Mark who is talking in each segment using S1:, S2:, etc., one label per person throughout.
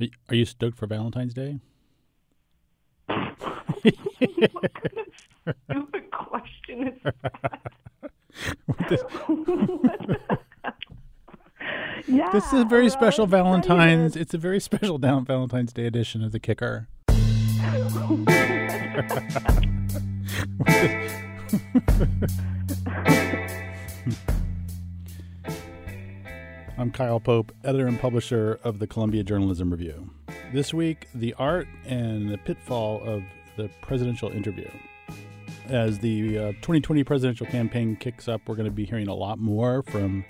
S1: Are you- stoked for Valentine's Day?
S2: what kind of stupid question is that? yeah.
S1: This is a very special Valentine's. It's a very special down Valentine's Day edition of the Kicker. I'm Kyle Pope, editor and publisher of the Columbia Journalism Review. This week, the art and the pitfall of the presidential interview. As the uh, 2020 presidential campaign kicks up, we're going to be hearing a lot more from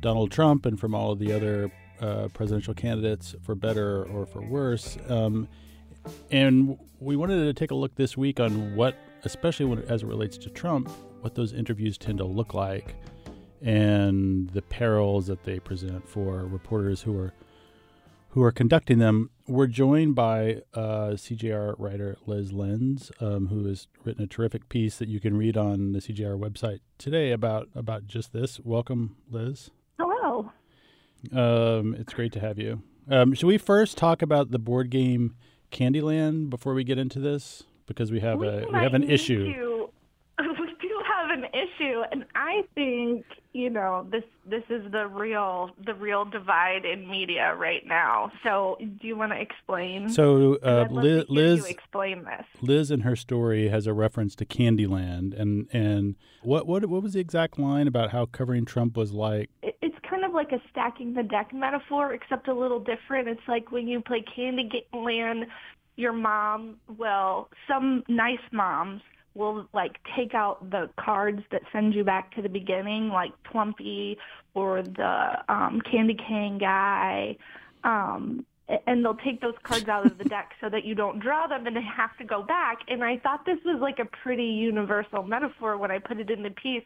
S1: Donald Trump and from all of the other uh, presidential candidates, for better or for worse. Um, and we wanted to take a look this week on what, especially when, as it relates to Trump, what those interviews tend to look like and the perils that they present for reporters who are who are conducting them. We're joined by uh, CJR writer Lyz Lenz, um, who has written a terrific piece that you can read on the CJR website today about about just this. Welcome, Lyz.
S2: Hello.
S1: Um, it's great to have you. Um, should we first talk about the board game Candyland before we get into this? Because we have a we have an issue.
S2: to- we do have an issue, and I think you know this. This is the real the real divide in media right now. So, do you want to explain?
S1: So uh,
S2: Lyz,
S1: Lyz
S2: you explain this.
S1: Lyz in her story has a reference to Candyland, and and what what what was the exact line about how covering Trump was like?
S2: It- It's kind of like a stacking the deck metaphor, except a little different. It's like when you play Candyland, your mom, well, some nice moms will like take out the cards that send you back to the beginning, like Plumpy or the um, Candy Cane guy. Um, and they'll take those cards out of the deck so that you don't draw them and they have to go back. And I thought this was like a pretty universal metaphor when I put it in the piece,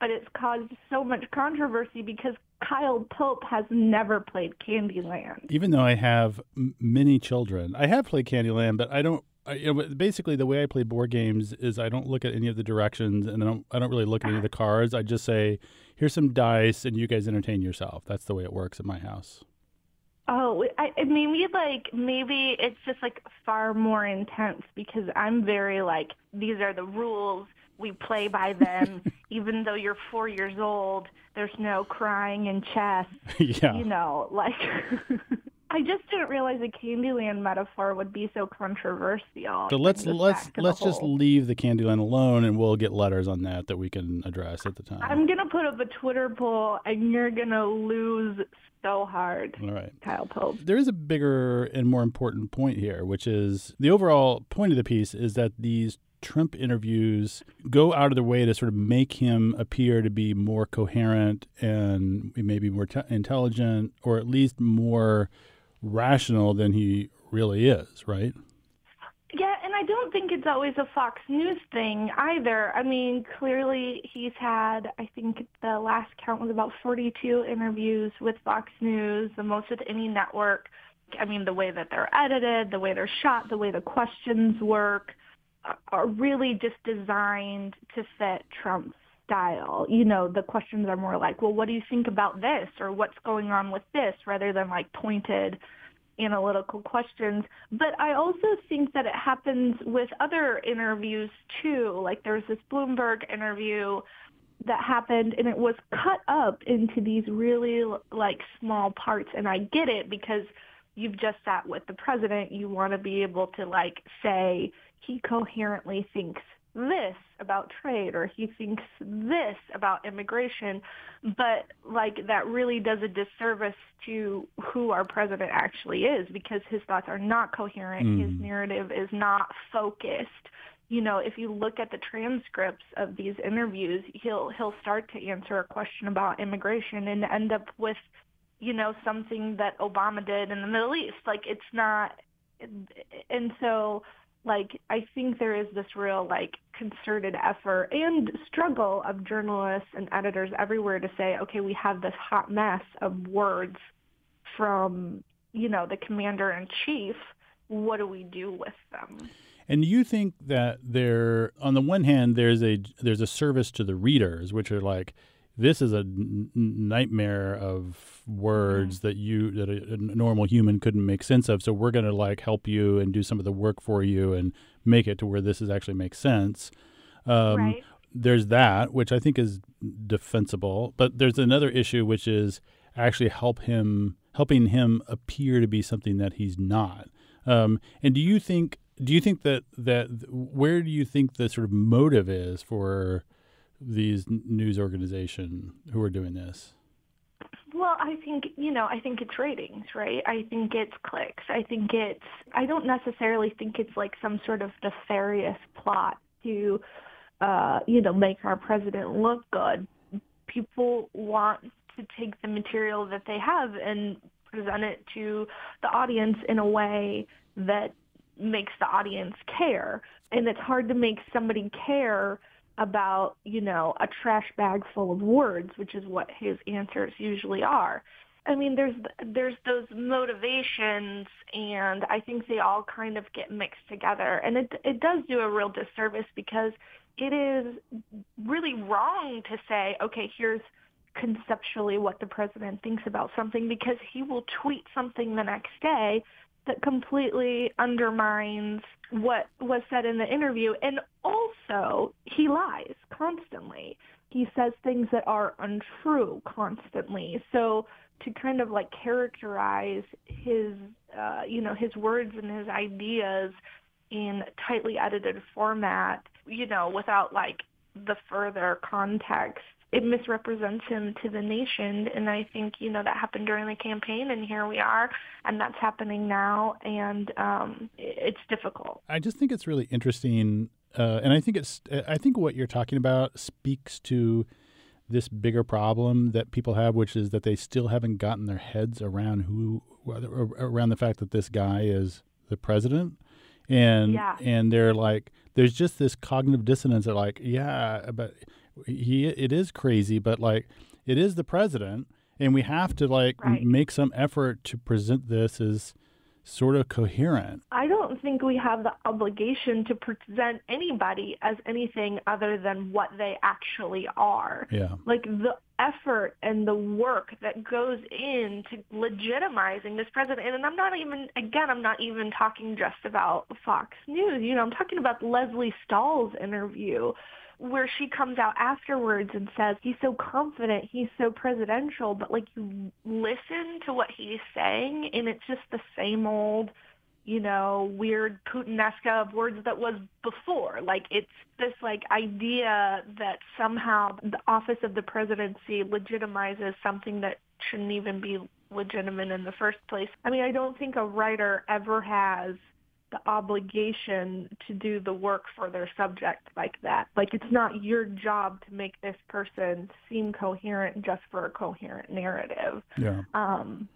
S2: but it's caused so much controversy because Kyle Pope has never played Candyland.
S1: Even though I have m- many children, I have played Candyland, but I don't. I, you know, basically, the way I play board games is I don't look at any of the directions, and I don't. I don't really look at any of the cards. I just say, "Here's some dice, and you guys entertain yourself." That's the way it works at my house.
S2: Oh, I, I maybe like maybe it's just like far more intense because I'm very like these are the rules. We play by them. Even though you're four years old, there's no crying in chess.
S1: yeah.
S2: You know, like I just didn't realize a Candyland metaphor would be so controversial.
S1: So let's let's
S2: the
S1: let's just
S2: whole-
S1: leave the Candyland alone, and we'll get letters on that that we can address at the time.
S2: I'm gonna put up a Twitter poll, and you're gonna lose so hard,
S1: All right.
S2: Kyle Pope.
S1: There is a bigger and more important point here, which is the overall point of the piece is that these Trump interviews go out of their way to sort of make him appear to be more coherent and maybe more te- intelligent, or at least more rational than he really is, right?
S2: Yeah, and I don't think it's always a Fox News thing either. I mean, clearly he's had, I think the last count was about 42 interviews with Fox News, the most with any network. I mean, the way that they're edited, the way they're shot, the way the questions work uh, are really just designed to fit Trump's style. You know, the questions are more like, well, what do you think about this? Or what's going on with this? Rather than like pointed analytical questions. But I also think that it happens with other interviews too. Like there's this Bloomberg interview that happened and it was cut up into these really like small parts and I get it because you've just sat with the president, you want to be able to like say he coherently thinks this about trade or he thinks this about immigration but like that really does a disservice to who our president actually is because his thoughts are not coherent his
S1: Mm.
S2: narrative is not focused you know if you look at the transcripts of these interviews he'll he'll start to answer a question about immigration and end up with you know something that obama did in the middle east like it's not and so like I think there is this real like concerted effort and struggle of journalists and editors everywhere to say, okay, we have this hot mess of words from, you know, the commander in chief. What do we do with them?
S1: And you think that there, on the one hand, there's a there's a service to the readers, which are like this is a n- nightmare of words that you that a, a normal human couldn't make sense of. So we're going to like help you and do some of the work for you and make it to where this is actually makes sense. Um,
S2: right.
S1: There's that, which I think is defensible. But there's another issue, which is actually help him helping him appear to be something that he's not. Um, and do you think do you think that that where do you think the sort of motive is for these news organization who are doing this?
S2: Well, I think, you know, I think it's ratings, right? I think it's clicks. I think it's, I don't necessarily think it's like some sort of nefarious plot to, uh, you know, make our president look good. People want to take the material that they have and present it to the audience in a way that makes the audience care. And it's hard to make somebody care about, you know, a trash bag full of words, which is what his answers usually are. I mean, there's there's those motivations, and I think they all kind of get mixed together, and it it does do a real disservice because it is really wrong to say, okay, here's conceptually what the president thinks about something because he will tweet something the next day that completely undermines what was said in the interview. And also, he lies constantly. He says things that are untrue constantly. So to kind of like characterize his, uh, you know, his words and his ideas in tightly edited format, you know, without like the further context it misrepresents him to the nation. And I think, you know, that happened during the campaign and here we are and that's happening now. And um, it's difficult.
S1: I just think it's really interesting. Uh, and I think it's, I think what you're talking about speaks to this bigger problem that people have, which is that they still haven't gotten their heads around who, around the fact that this guy is the president. And,
S2: yeah.
S1: and they're like, there's just this cognitive dissonance that like, yeah, but he it is crazy, but like it is the president, and we have to like
S2: right.
S1: make some effort to present this as sort of coherent.
S2: I don't think we have the obligation to present anybody as anything other than what they actually are.
S1: Yeah.
S2: Like the effort and the work that goes into legitimizing this president. And I'm not even, again, I'm not even talking just about Fox News. You know, I'm talking about Lesley Stahl's interview where she comes out afterwards and says he's so confident, he's so presidential, but like you listen to what he's saying and it's just the same old, you know, weird Putinesque of words that was before. Like it's this like idea that somehow the office of the presidency legitimizes something that shouldn't even be legitimate in the first place. I mean, I don't think a writer ever has the obligation to do the work for their subject like that. Like it's not your job to make this person seem coherent just for a coherent narrative.
S1: Yeah.
S2: Um,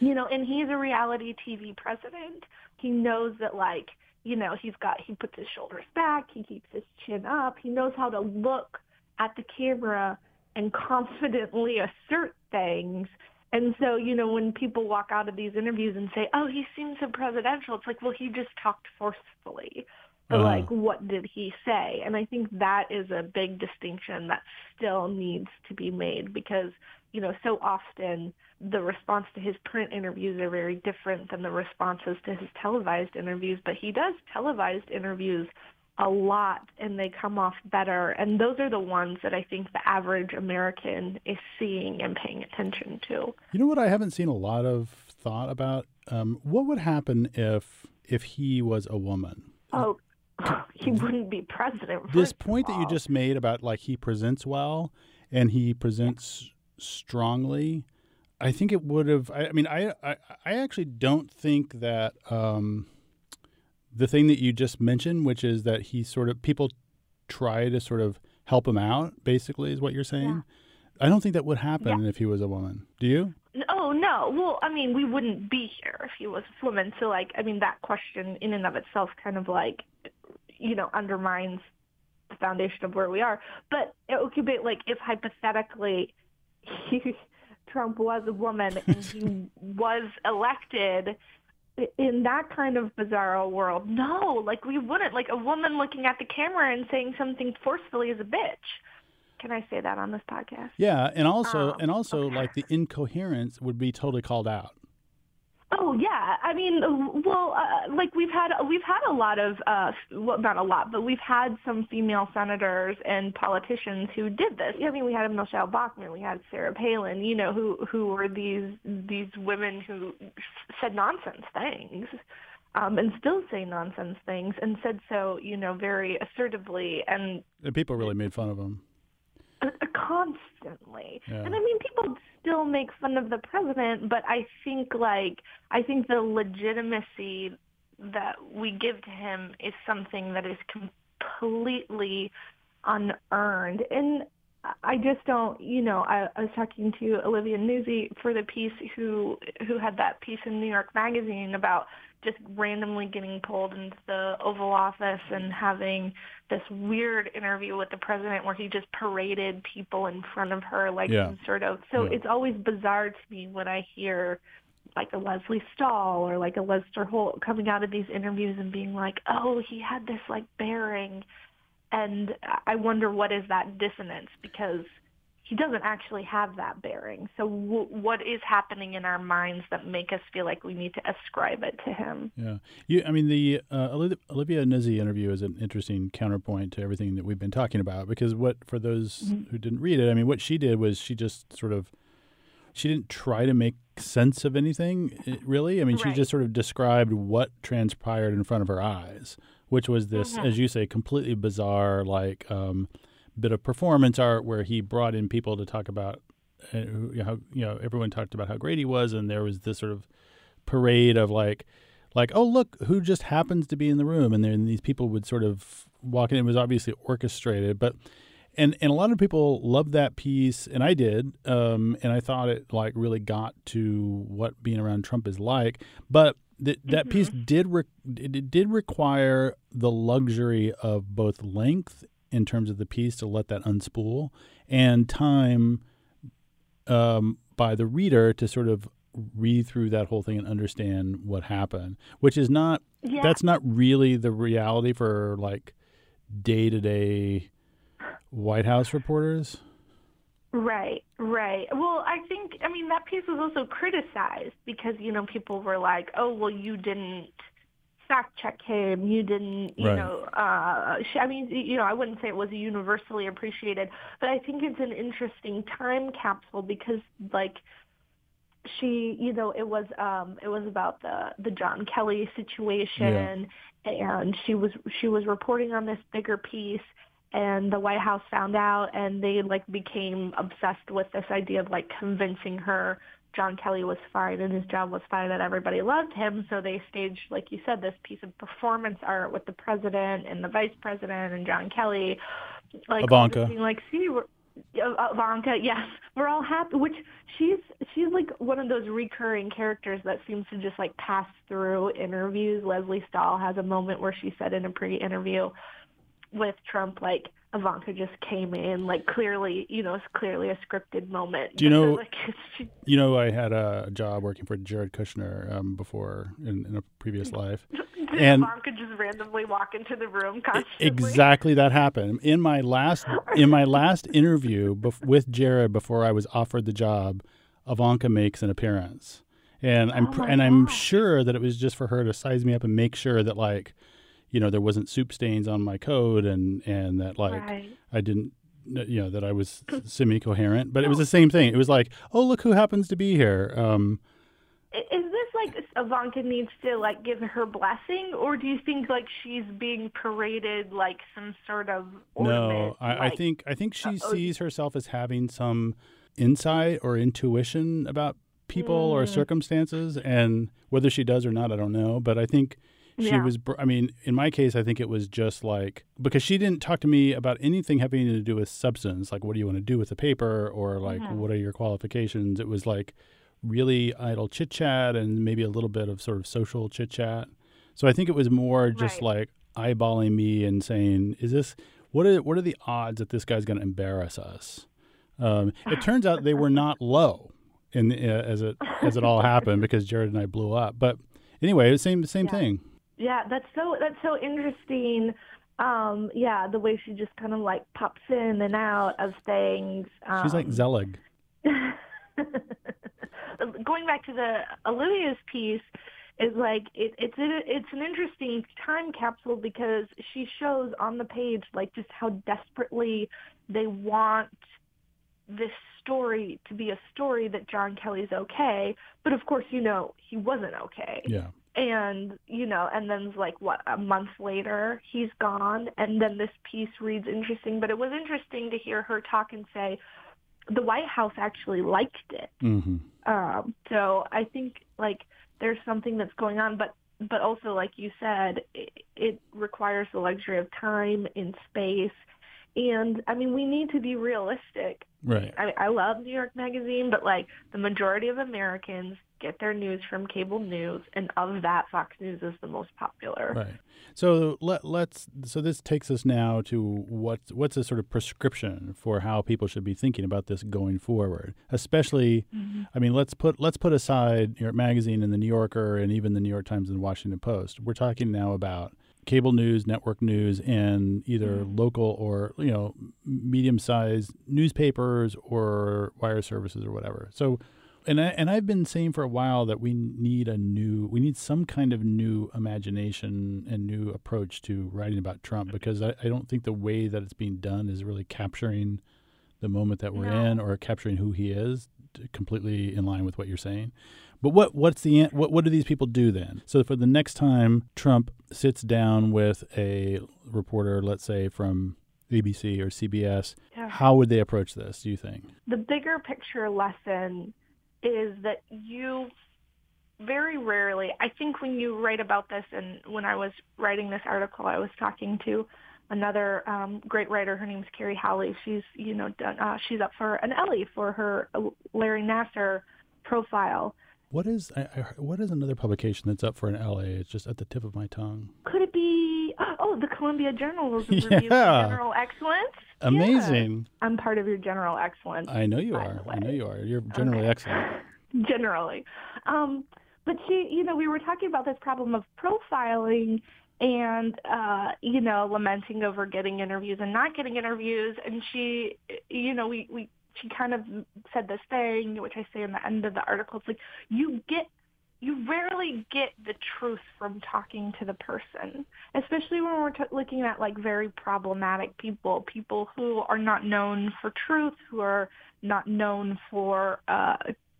S2: you know, and he's a reality TV president. He knows that like, you know, he's got he puts his shoulders back, he keeps his chin up, he knows how to look at the camera and confidently assert things and so, you know, when people walk out of these interviews and say, "Oh, he seems so presidential," it's like, well, he just talked forcefully. But uh-huh. like, what did he say? And I think that is a big distinction that still needs to be made because, you know, so often the response to his print interviews are very different than the responses to his televised interviews. But he does televised interviews a lot and they come off better. And those are the ones that I think the average American is seeing and paying attention to.
S1: You know what I haven't seen a lot of thought about? Um, what would happen if if he was a woman?
S2: Oh, he wouldn't be president.
S1: This point that you just made about like he presents well and he presents strongly. I think it would have. I, I mean, I, I I actually don't think that um, the thing that you just mentioned, which is that he sort of people try to sort of help him out, basically, is what you're saying. Yeah. I don't think that would happen yeah. if he was a woman. Do you?
S2: Oh no. Well, I mean, we wouldn't be here if he was a woman. So, like, I mean, that question in and of itself kind of like, you know, undermines the foundation of where we are. But it would be like if hypothetically he, Trump was a woman and he was elected in that kind of bizarro world, no, like we wouldn't. Like a woman looking at the camera and saying something forcefully is a bitch. Can I say that on this podcast?
S1: Yeah, and also
S2: Um,
S1: and also
S2: okay.
S1: like the incoherence would be totally called out.
S2: Oh yeah, I mean, well, uh, like we've had we've had a lot of uh, well, not a lot, but we've had some female senators and politicians who did this. I mean, we had Michele Bachmann, we had Sarah Palin, you know, who who were these these women who said nonsense things. Um, and still say nonsense things, and said so, you know, very assertively and
S1: And people really made fun of him.
S2: constantly.
S1: Yeah.
S2: And I mean, people still make fun of the president, but I think like I think the legitimacy that we give to him is something that is completely unearned. And I just don't, you know, I, I was talking to Olivia Nuzzi for the piece who who had that piece in New York Magazine about just randomly getting pulled into the Oval Office and having this weird interview with the president where he just paraded people in front of her like
S1: Yeah.
S2: some sort of so
S1: Yeah.
S2: it's always bizarre to me when I hear like a Lesley Stahl or like a Lester Holt coming out of these interviews and being like, "Oh, he had this like bearing," and I wonder what is that dissonance because he doesn't actually have that bearing. So w- what is happening in our minds that make us feel like we need to ascribe it to him?
S1: Yeah, you. I mean, the uh, Olivia Nuzzi interview is an interesting counterpoint to everything that we've been talking about because what for those
S2: Mhm.
S1: who didn't read it, I mean, what she did was she just sort of she didn't try to make sense of anything really. I mean, she just sort of described what transpired in front of her eyes, which was this,
S2: Mhm.
S1: as you say, completely bizarre like um, bit of performance art where he brought in people to talk about uh, how you know everyone talked about how great he was, and there was this sort of parade of like like oh look who just happens to be in the room? And then these people would sort of walk in. It was obviously orchestrated but and and a lot of people loved that piece and i did um, and i thought it like really got to what being around trump is like but th- that piece did re- it did require the luxury of both length in terms of the piece to let that unspool and time um, by the reader to sort of read through that whole thing and understand what happened, which is not
S2: Yeah.
S1: that's not really the reality for like day to day White House reporters.
S2: Right, right. Well, I think I mean that piece was also criticized because you know people were like, "Oh, well, you didn't fact check him. You didn't, you
S1: Right.
S2: know." Uh, I mean, you know, I wouldn't say it was universally appreciated, but I think it's an interesting time capsule because, like, she, you know, it was um, it was about the the John Kelly situation, and she was she was reporting on this bigger piece and the White House found out and they like became obsessed with this idea of like convincing her John Kelly was fine and his job was fine and everybody loved him so they staged like you said this piece of performance art with the president and the vice president and John Kelly like
S1: Ivanka.
S2: being like see we're Ivanka, yes, we're all happy. Which she's she's like one of those recurring characters that seems to just like pass through interviews. Lesley Stahl has a moment where she said in a pre-interview with Trump, like Ivanka just came in, like clearly, you know, it's clearly a scripted moment.
S1: Do you know-
S2: Like,
S1: You know, I had a job working for Jared Kushner um, before in, in a previous life.
S2: did
S1: And-
S2: Ivanka just randomly walk into the room constantly?
S1: Exactly that happened in my last in my last interview bef- with Jared before I was offered the job. Ivanka makes an appearance, and I'm
S2: Oh
S1: and I'm sure that it was just for her to size me up and make sure that like, you know, there wasn't soup stains on my code and and that like
S2: right.
S1: I didn't you know that I was semi coherent. But it was the same thing. It was like, oh look who happens to be here. Um,
S2: Is this like Ivanka needs to like give her blessing, or do you think like she's being paraded like some sort of ornament?
S1: No, I, I think I think she
S2: uh, oh,
S1: sees herself as having some insight or intuition about people or
S2: Mm.
S1: circumstances, and whether she does or not, I don't know. But I think she
S2: Yeah.
S1: was. br- I mean, in my case, I think it was just like because she didn't talk to me about anything having to do with substance, like what do you want to do with the paper, or like
S2: Mhm.
S1: what are your qualifications. It was like really idle chit chat and maybe a little bit of sort of social chit chat. So I think it was more just
S2: Right.
S1: like eyeballing me and saying, "Is this what are what are the odds that this guy's going to embarrass us?" Um, it turns out they were not low, in uh, as it as it all happened because Jared and I blew up. But anyway, it was same same
S2: Yeah.
S1: thing.
S2: Yeah, that's so that's so interesting. Um, yeah, the way she just kind of like pops in and out of things. Um,
S1: She's like Zelig.
S2: going back to the Olivia's piece is like it, it's a, it's an interesting time capsule because she shows on the page like just how desperately they want this story to be a story that John Kelly's okay, but of course you know he wasn't okay.
S1: Yeah.
S2: And you know, and then like what a month later he's gone, and then this piece reads interesting. But it was interesting to hear her talk and say, the White House actually liked it.
S1: Mm-hmm.
S2: Um, so I think like there's something that's going on, but but also like you said, it, it requires the luxury of time and space. And I mean, we need to be realistic.
S1: Right.
S2: I, I love New York Magazine, but like the majority of Americans get their news from cable news, and of that, Fox News is the most popular.
S1: Right. So let let's so this takes us now to what's what's a sort of prescription for how people should be thinking about this going forward. Especially,
S2: Mm-hmm.
S1: I mean, let's put let's put aside New York Magazine and the New Yorker and even the New York Times and the Washington Post. We're talking now about cable news, network news, and either mm-hmm. local or you know medium-sized newspapers or wire services or whatever. So and I, and I've been saying for a while that we need a new we need some kind of new imagination and new approach to writing about Trump because I, I don't think the way that it's being done is really capturing the moment that we're
S2: No.
S1: in or capturing who he is completely in line with what you're saying. But what what's the what what do these people do then? So for the next time Trump sits down with a reporter, let's say from ABC or CBS,
S2: Yeah.
S1: how would they approach this? Do you think?
S2: the bigger picture lesson is that you very rarely i think when you write about this and when i was writing this article i was talking to another um, great writer her name's kerry howley she's you know done uh, she's up for an ellie for her larry nassar profile
S1: What is I, I, what is another publication that's up for an Ellie? It's just at the tip of my tongue.
S2: could it be oh the columbia journalism review for general excellence Yeah.
S1: Amazing.
S2: i'm part of your general excellence
S1: I know you are. I know you are. You're generally
S2: Okay.
S1: excellent.
S2: generally. Um, but she, you know, we were talking about this problem of profiling and, uh, you know, lamenting over getting interviews and not getting interviews. And she, you know, we, we, she kind of said this thing, which I say in the end of the article. It's like, you get, you rarely get the truth from talking to the person, especially when we're t- looking at like very problematic people, people who are not known for truth, who are not known for uh,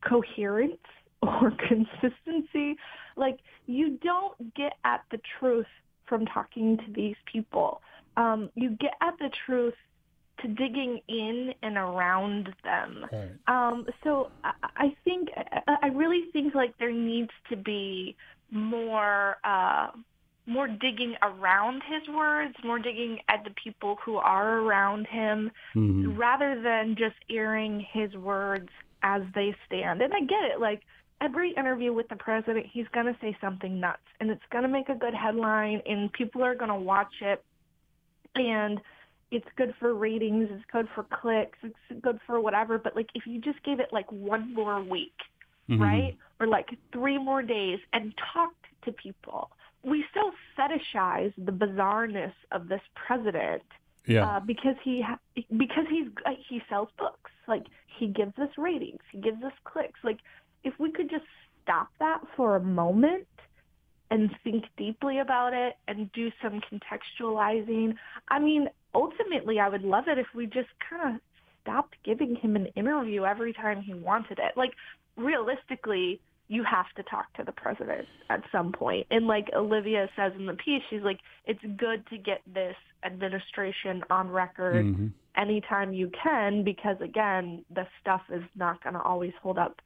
S2: coherence or consistency. Like you don't get at the truth from talking to these people. Um, you get at the truth to digging in and around them.
S1: Right.
S2: Um, so I, I think I I really think like there needs to be more uh, more digging around his words, more digging at the people who are around him,
S1: Mhm.
S2: rather than just airing his words as they stand. And I get it, like every interview with the president, he's going to say something nuts and it's going to make a good headline and people are going to watch it and it's good for ratings, it's good for clicks, it's good for whatever, but like if you just gave it like one more week,
S1: Mhm.
S2: right? Or like three more days and talked to people. We so fetishize the bizarreness of this president
S1: Yeah.
S2: uh, because he ha- because he's uh, he sells books. Like he gives us ratings, he gives us clicks. Like if we could just stop that for a moment and think deeply about it and do some contextualizing. I mean, ultimately, I would love it if we just kind of stopped giving him an interview every time he wanted it. Like realistically, you have to talk to the president at some point. And like Olivia says in the piece, she's like, it's good to get this administration on record
S1: Mhm.
S2: anytime you can because again, the stuff is not going to always hold up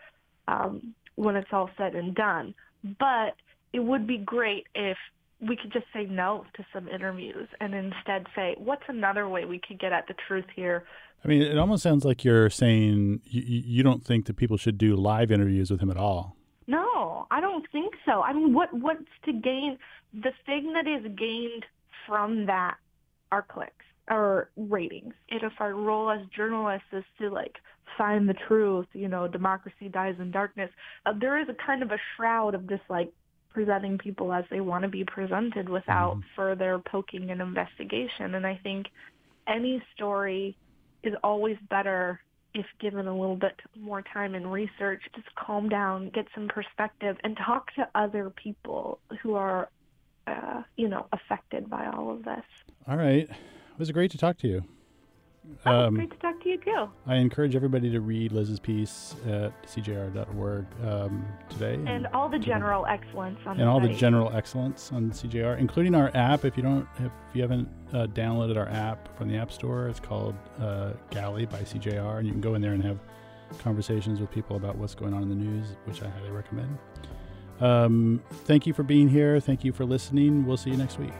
S2: um, when it's all said and done. But it would be great if we could just say no to some interviews and instead say, what's another way we could get at the truth here?
S1: I mean, it almost sounds like you're saying you, you don't think that people should do live interviews with him at all.
S2: No, I don't think so. I mean, what what's to gain? The thing that is gained from that are clicks or ratings. And if our role as journalists is to like find the truth, you know, democracy dies in darkness, uh, there is a kind of a shroud of this like presenting people as they want to be presented without
S1: Mhm.
S2: further poking and investigation. And I think any story is always better if given a little bit more time and research. Just calm down, get some perspective, and talk to other people who are, uh, you know, affected by all of this.
S1: All right. It was great to talk to you.
S2: Oh,
S1: Um,
S2: great to talk to you too.
S1: I encourage everybody to read Lyz's piece at cjr.org um, today.
S2: And all the general excellence on
S1: and
S2: the
S1: all the general excellence on CJR, including our app. If you don't, if you haven't uh, downloaded our app from the App Store, it's called uh, Galley by CJR, and you can go in there and have conversations with people about what's going on in the news, which I highly recommend. Um, thank you for being here. Thank you for listening. We'll see you next week.